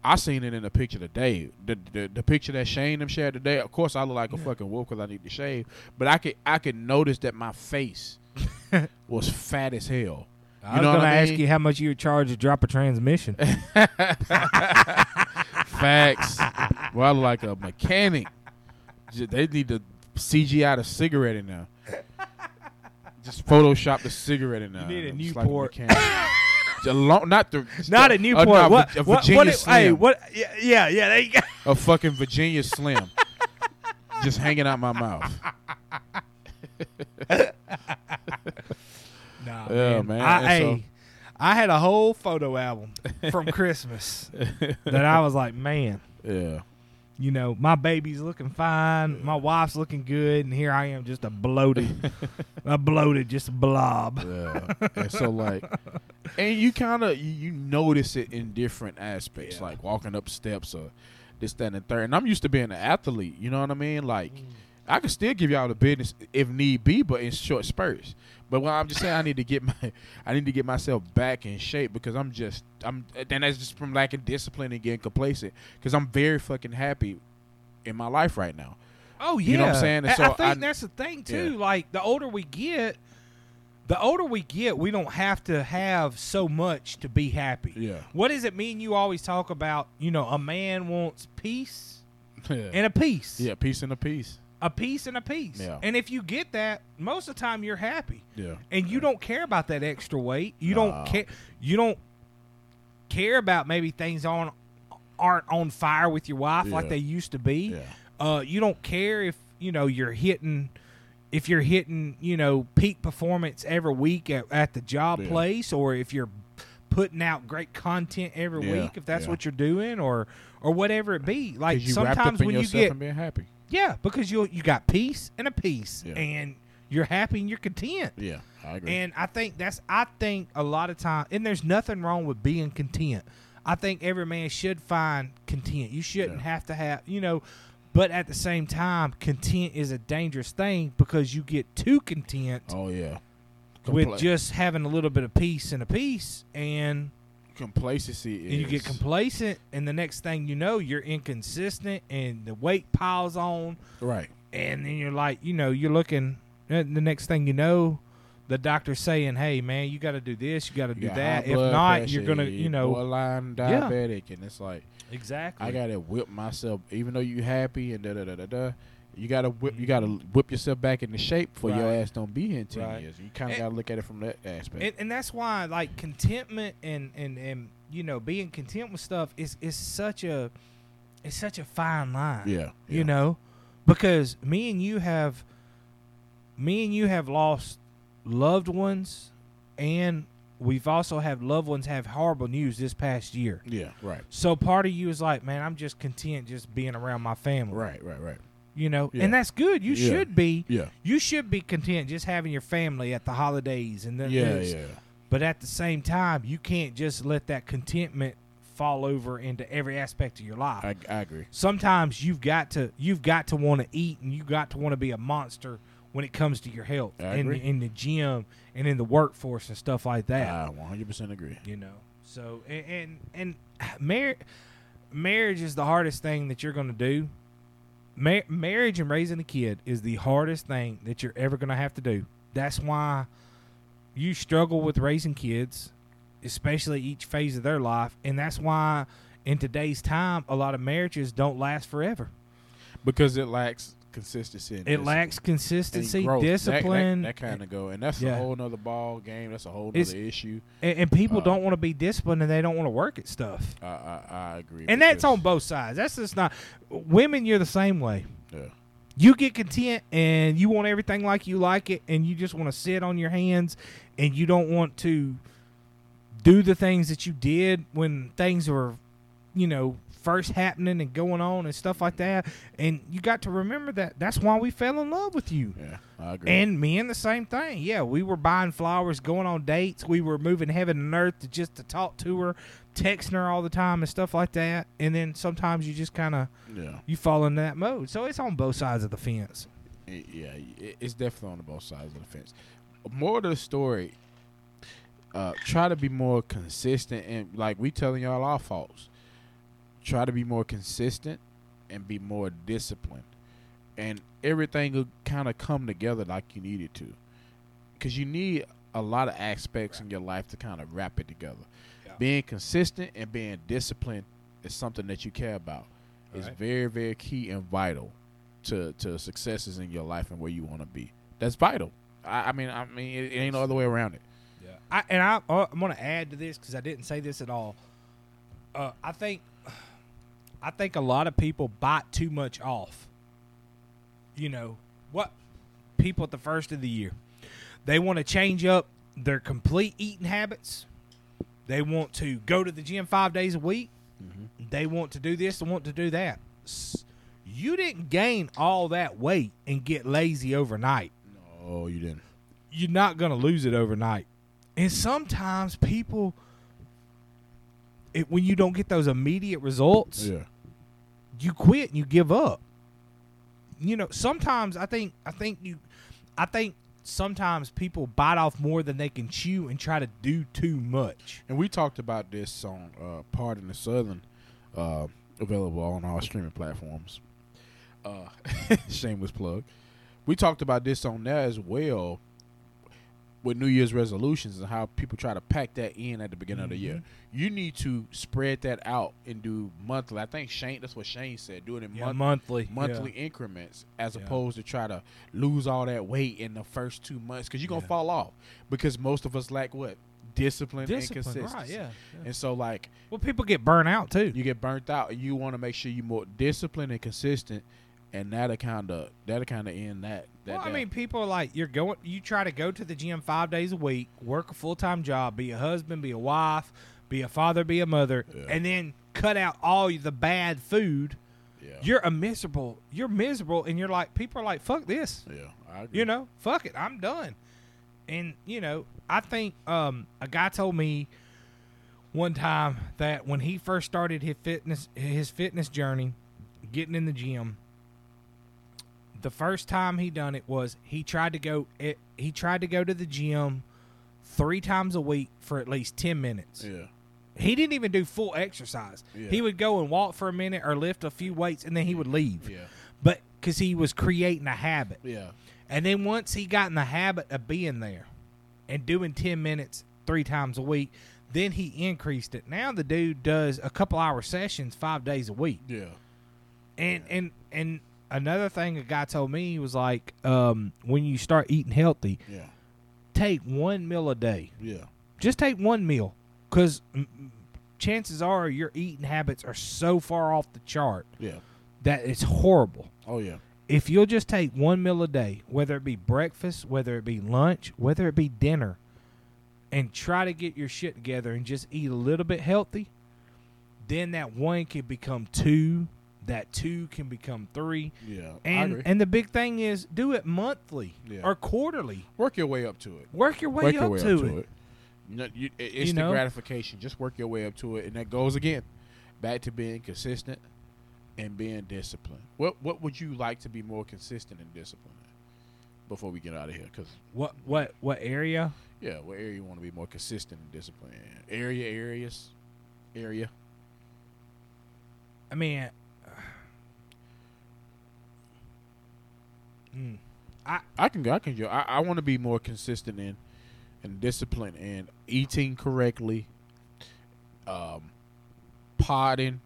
I seen it in the picture today. The, the the picture that Shane them shared today. Of course, I look like a Yeah. fucking wolf because I need to shave. But I could I could notice that my face was fat as hell. I You know was to I ask you how much you would charge to drop a transmission. Facts. well, I look like a mechanic. They need to CGI the cigarette in there. Just Photoshop the cigarette in there. You need a Just like a long, not the Not uh, a Newport. no, what, a what, Virginia what, Slim. Hey, what? Yeah, yeah, yeah. There you go. a fucking Virginia Slim, just hanging out my mouth. Nah, Yeah, man, I, hey, so- I had a whole photo album from Christmas that I was like, man, Yeah, you know, my baby's looking fine, my wife's looking good, and here I am, just a bloated, a bloated, just a blob. yeah. and so like, and you kind of you, you notice it in different aspects, Yeah. like walking up steps or this, that, and the third. And I'm used to being an athlete. You know what I mean? Like, mm. I can still give y'all the business if need be, but in short spurts. But what I'm just saying, I need to get my, I need to get myself back in shape because I'm just, I'm, and that's just from lacking discipline and getting complacent. Because I'm very fucking happy in my life right now. Oh yeah, You know what I'm saying? And I- so I think I- that's the thing too. Yeah. Like the older we get, the older we get, we don't have to have so much to be happy. Yeah. What does it mean? You always talk about, you know, a man wants peace yeah. and a peace. Yeah, peace and a peace. A piece and a piece. Yeah. And if you get that, most of the time you're happy. Yeah. And you don't care about that extra weight. You Nah. don't care you don't care about maybe things on aren't on fire with your wife like they used to be. Yeah. Uh, you don't care if you know you're hitting if you're hitting you know peak performance every week at, at the job Yeah. place or if you're putting out great content every Yeah, week if that's yeah. what you're doing or or whatever it be like sometimes when you get being happy. Yeah because you you got peace and a peace Yeah. and you're happy and you're content Yeah, I agree. and I think that's I think a lot of time and there's nothing wrong with being content. I think every man should find content. You shouldn't Yeah. have to have you know but at the same time, content is a dangerous thing because you get too content oh yeah, with just having a little bit of peace and a peace and, complacency is and you get complacent and the next thing you know you're inconsistent and the weight piles on right. and then you're like, you know, you're looking. And the next thing you know, the doctor's saying, "Hey, man, you got to do this, you got to do that. If not, pressure, you're gonna, you know, borderline Yeah. diabetic, and it's like exactly. I gotta whip myself, even though you happy and da da da da da. You gotta whip. You gotta mm-hmm. whip yourself back into shape for your ass don't be here in ten Right. years. You kind of gotta look at it from that aspect. and, and that's why, like, contentment and and and you know, being content with stuff is is such a, it's such a fine line. yeah, you yeah. know because me and you have me and you have lost loved ones and we've also had loved ones have horrible news this past year Yeah, right, so part of you is like man i'm just content just being around my family right, right, right. You know Yeah. and that's good you Yeah. should be Yeah, you should be content just having your family at the holidays and then yeah, this. yeah. but at the same time you can't just let that contentment fall over into every aspect of your life. I, I agree. Sometimes you've got to you've got to want to eat and you got to want to be a monster when it comes to your health I in, agree. in the gym and in the workforce and stuff like that. I 100 percent agree. you know. So and and, and mar- marriage is the hardest thing that you're going to do. Mar- marriage and raising a kid is the hardest thing that you're ever going to have to do. That's why you struggle with raising kids, especially each phase of their life, and that's why in today's time a lot of marriages don't last forever. Because it lacks consistency. And It discipline. lacks consistency, growth. That- that- discipline, That, kind of go, and that's Yeah. a whole nother ball game. That's a whole It's- other issue. and, and people uh, don't want to be disciplined and they don't want to work at stuff. I I, I agree. And that's on both sides. That's just not women. You're the same way. Yeah. You get content and you want everything like you like it, and you just want to sit on your hands, and you don't want to do the things that you did when things were, you know, first happening and going on and stuff like that. And you got to remember that that's why we fell in love with you. Yeah, I agree. And me and the same thing. Yeah, we were buying flowers, going on dates. We were moving heaven and earth to just to talk to her, texting her all the time and stuff like that. And then sometimes you just kind of yeah, you fall into that mode. So it's on both sides of the fence. it- yeah, it- it's definitely on both sides of the fence. More to the story. Uh, try to be more consistent and like we telling y'all our faults. Try to be more consistent and be more disciplined, and everything will kind of come together like you need it to. Because you need a lot of aspects in your life to kind of wrap it together. Yeah. Being consistent and being disciplined is something that you care about. It's Right. very, very key and vital to to successes in your life and where you want to be. That's vital. I, I mean, I mean, it, it ain't no other way around it. Yeah. I, and I, uh, I'm going to add to this because I didn't say this at all. Uh, I think, I think a lot of people bite too much off. You know what? People at the first of the year, they want to change up their complete eating habits. They want to go to the gym five days a week. Mm-hmm. They want to do this. They want to do that. You didn't gain all that weight and get lazy overnight No, you didn't. you're not going to lose it overnight. And sometimes people, it, when you don't get those immediate results, Yeah, you quit and you give up. You know, sometimes I think I think you, I think sometimes people bite off more than they can chew and try to do too much. and we talked about this on uh, Part in the Southern, uh, available on all streaming platforms. Uh, shameless plug. We talked about this on there as well with New Year's resolutions and how people try to pack that in at the beginning of the year. Mm-hmm. You need to spread that out and do monthly. I think Shane, that's what Shane said. Do it in Yeah, month, monthly, monthly increments as Yeah. opposed to try to lose all that weight in the first two months because you're gonna Yeah. fall off because most of us lack what discipline, Discipline, and consistency. right? Yeah. yeah. And so like Well, people get burnt out too. you get burnt out, you want to make sure you're more disciplined and consistent, and that'll kind of that'll kind of end that. that Well, I mean, people are like you're going. You try to go to the gym five days a week, work a full time job, be a husband, be a wife, be a father, be a mother, Yeah. and then cut out all the bad food. yeah, You're a miserable. You're miserable, and you're like people are like, "Fuck this," yeah, you know, "Fuck it, I'm done." And you know, I think um, a guy told me one time that when he first started his fitness his fitness journey, getting in the gym, the first time he done it was he tried to go it, he tried to go to the gym three times a week for at least 10 minutes. yeah, He didn't even do full exercise. Yeah. He would go and walk for a minute or lift a few weights and then he would leave. yeah, But cuz he was creating a habit. yeah, And then once he got in the habit of being there and doing 10 minutes 3 times a week, then he increased it. Now the dude does a couple hour sessions 5 days a week. yeah, And and and another thing a guy told me was like, um, when you start eating healthy, yeah, take one meal a day. yeah, Just take one meal, because chances are your eating habits are so far off the chart yeah. that it's horrible. Oh yeah, If you'll just take one meal a day, whether it be breakfast, whether it be lunch, whether it be dinner, and try to get your shit together and just eat a little bit healthy, then that one can become two. That two can become three. yeah. And and the big thing is do it monthly Yeah. or quarterly. Work your way up to it. Work your way Work up your way to up it. to it. No, you, i- instant know? gratification. Just work your way up to it, and that goes again back to being consistent and being disciplined. What What would you like to be more consistent and disciplined? in Before we get out of here, because What what what area? yeah, what area you want to be more consistent and disciplined? in? Area, areas, area. I mean, mm, I can. I can. I, I want to be more consistent in and disciplined in eating correctly, um, potting,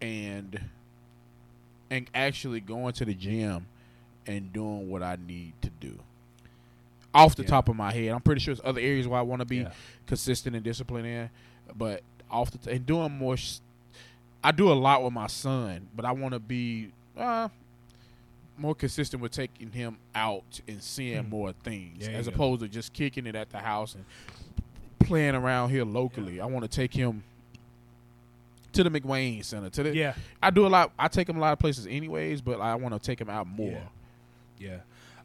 and and actually going to the gym and doing what I need to do. Off the Yeah. top of my head, I'm pretty sure there's other areas where I want to be Yeah. consistent and disciplined in, but off the t- and doing more. Sh- I do a lot with my son, but I want to be uh, more consistent with taking him out and seeing Mm. more things, you as go. opposed to just kicking it at the house and playing around here locally. I want to take him to the McWane Center. To the, yeah, I do a lot. I take him a lot of places, anyways, but I want to take him out more. Yeah.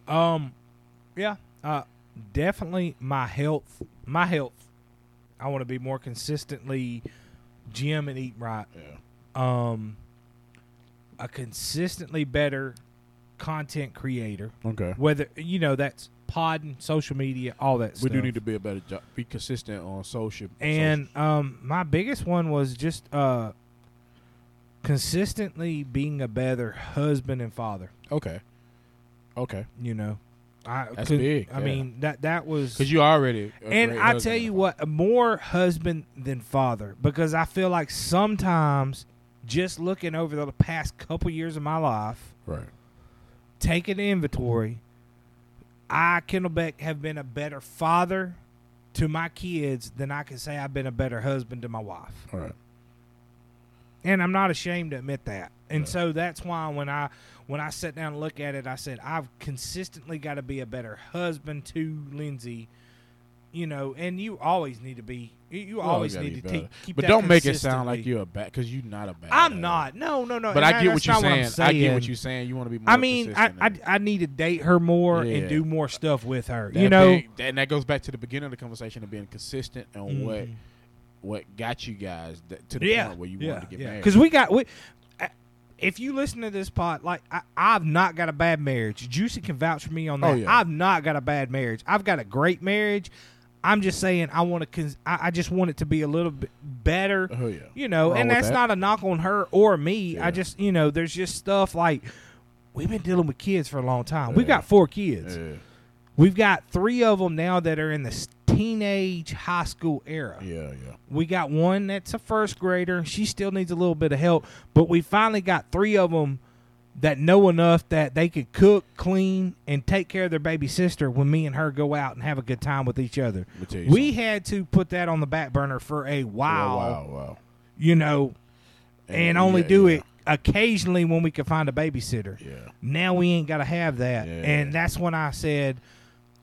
yeah, um, yeah. Uh, definitely my health. My health. I want to be more consistently gym and eat right. Yeah. Um, a consistently better content creator. Okay. Whether you know that's podding, social media, all that. We stuff. do need to be a better job. Be consistent on social. And um, my biggest one was just uh, consistently being a better husband and father. okay. Okay. You know, I That's big, I yeah. mean that that was Because you already. and I tell you what, more husband than father because I feel like sometimes just looking over the past couple years of my life, Right. Taking inventory, I Kendall Beck have been a better father to my kids than I can say I've been a better husband to my wife. All right. and I'm not ashamed to admit that. And Yeah. so that's why when I when I sat down and look at it, I said I've consistently got to be a better husband to Lindsay. You know, and you always need to be. You, you always need to better. te- keep. But don't make it sound like you're a bad. Because you're not a bad. I'm husband. not. No, no, no. But and I get what you're saying. I'm I get what you're saying. You want to be more I mean, I, I I need to date her more Yeah. and do more stuff with her. that you know, and that goes back to the beginning of the conversation of being consistent on what Mhm. what got you guys to the yeah, point where you yeah, wanted to get married. Because we got we. If you listen to this pod, like I, I've not got a bad marriage. Juicy can vouch for me on that. Oh. I've not got a bad marriage. I've got a great marriage. I'm just saying I want to. Cons- I, I just want it to be a little bit better. oh yeah, You know, Wrong and that's that. not a knock on her or me. Yeah. I just, you know, there's just stuff like we've been dealing with kids for a long time. We've got four kids. yeah, We've got three of them now that are in the teenage high school era. yeah, yeah. We got one that's a first grader. She still needs a little bit of help, but we finally got three of them that know enough that they could cook, clean, and take care of their baby sister when me and her go out and have a good time with each other. Let me tell you We had to put that on the back burner for a while, wow, wow. you know, and, only yeah, do yeah, it occasionally when we could find a babysitter. Yeah, Now we ain't got to have that. Yeah. And that's when I said,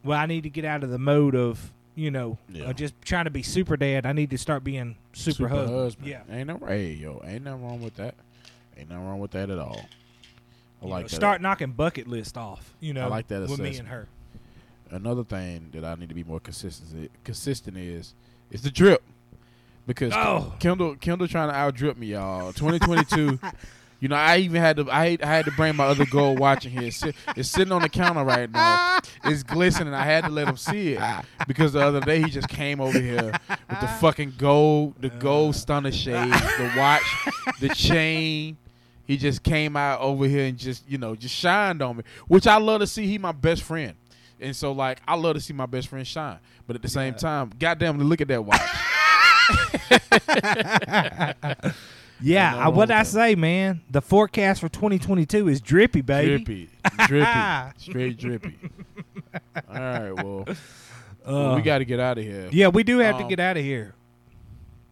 well, I need to get out of the mode of, you know, uh, just trying to be super dad. I need to start being super, husband. Yeah. ain't no hey yo, ain't nothing wrong with that. Ain't nothing wrong with that at all. I like know, that. start knocking bucket list off, you know, I like that with me and her. Another thing that I need to be more consistent consistent is is the drip. Because Oh. Kendall Kendall trying to out drip me, y'all. 2022. you know, I even had to I, I had to bring my other gold watch in here. It's, it's sitting on the counter right now. It's glistening. I had to let him see it because the other day he just came over here with the fucking gold, the gold stunner shades, the watch, the chain. He just came out over here and just you know just shined on me, which I love to see. He my best friend, and so like I love to see my best friend shine. But at the same Yeah. time, goddamn, look at that watch. Yeah, I, what I say, man, the forecast for 2022 is drippy, baby. Drippy, drippy, straight drippy. All right, well, well, Uh, we got to get out of here. yeah, we do have to Um, get out of here.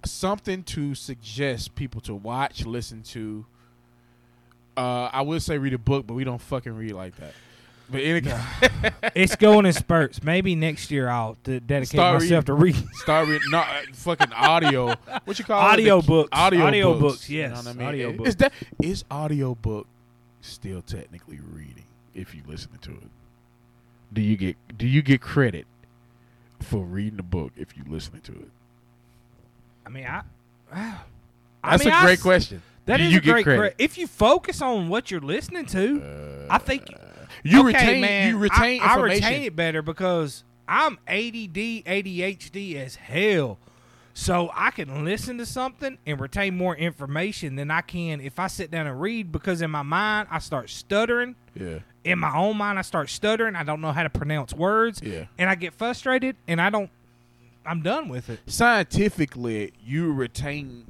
Something to suggest people to watch, listen to. Uh, I would say read a book, but we don't fucking read like that. But any it's going in spurts. Maybe next year I'll d- dedicate Start myself to reading. start reading, not uh, fucking audio. What you call Audio it? Books. Audio, Audio books. books, You know yes. what I mean? Audio Is books. that is audio book still technically reading if you listen to it? Do you get do you get credit for reading the book if you listening to it? I mean, I. I That's mean, a I great s- question. That is you a great credit? cre- If you focus on what you're listening to, I uh, think You okay, retain man, you retain I, I information. retain it better because I'm ADD, ADHD as hell. So I can listen to something and retain more information than I can if I sit down and read because in my mind I start stuttering. Yeah. In my own mind I start stuttering. I don't know how to pronounce words. Yeah. And I get frustrated and I don't I'm done with it. Scientifically, you retain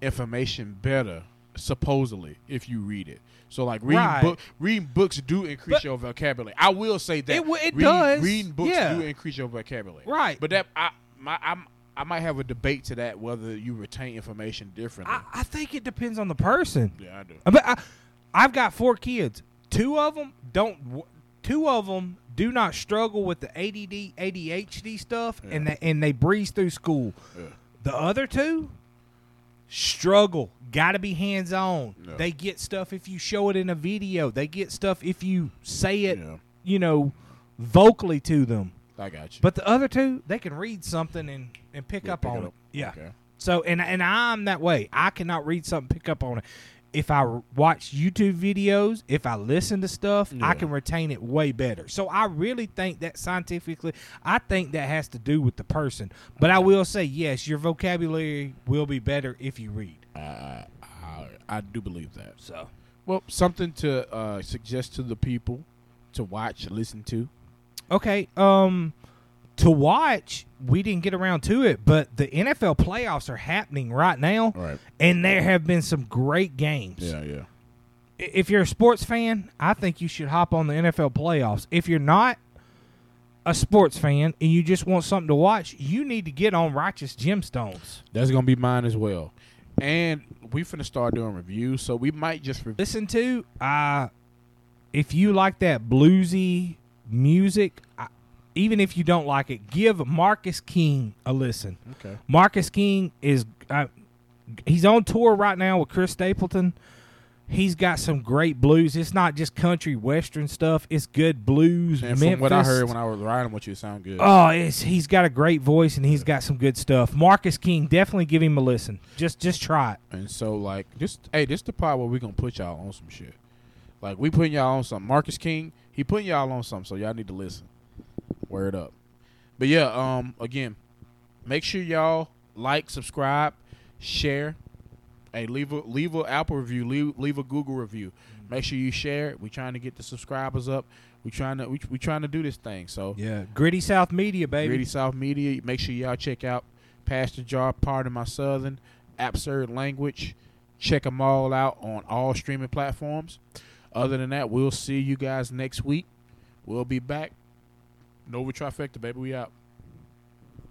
information better, supposedly, if you read it. So, like reading Right. book, reading books do increase But- your vocabulary. I will say that It it reading, does. Reading books Yeah. do increase your vocabulary, Right. But that I my I'm, I might have a debate to that whether you retain information differently. I, I think it depends on the person. yeah, I do. But I, I've got four kids. Two of them don't. Two of them do not struggle with the ADD, ADHD stuff, Yeah. and they, and they breeze through school. Yeah. The other two struggle. Got to be hands on. Yeah. They get stuff if you show it in a video. They get stuff if you say it, Yeah. you know, vocally to them. I got you. But the other two, they can read something and, and pick Yeah, up pick on it. Yeah. Okay. So and and I'm that way. I cannot read something, pick up on it. If I watch YouTube videos, if I listen to stuff, Yeah. I can retain it way better. So I really think that scientifically, I think that has to do with the person. But I will say, yes, your vocabulary will be better if you read. I, I, I, I do believe that. So Well, something to uh, suggest to the people to watch, listen to. okay, um, to watch, we didn't get around to it, but the NFL playoffs are happening right now, Right. and there have been some great games. Yeah, yeah. if you're a sports fan, I think you should hop on the NFL playoffs. If you're not a sports fan and you just want something to watch, you need to get on Righteous Gemstones. That's gonna be mine as well. And we finna start doing reviews, so we might just review. Listen to, uh, if you like that bluesy music, I, even if you don't like it, give Marcus King a listen. Okay. Marcus King is uh, he's on tour right now with Chris Stapleton. He's got some great blues. It's not just country western stuff. It's good blues. And from what I heard when I was riding with you, it sound good. Oh, it's, he's got a great voice and he's got some good stuff. Marcus King, definitely give him a listen. Just just try it. and so like this, hey, this the part where we're gonna put y'all on some shit. Like we putting y'all on something. Marcus King, he putting y'all on something, so y'all need to listen. Word up. But yeah, um, again, make sure y'all like, subscribe, share. Hey, leave a leave a Apple review, leave leave a Google review. Make sure you share it. We trying to get the subscribers up. We trying to we, we trying to do this thing. So Yeah, Gritty South Media, baby. Gritty South Media. Make sure y'all check out Pastor Jar, Part of My Southern, Absurd Language. Check them all out on all streaming platforms. Other than that, we'll see you guys next week. We'll be back. Nova Trifecta, baby. We out.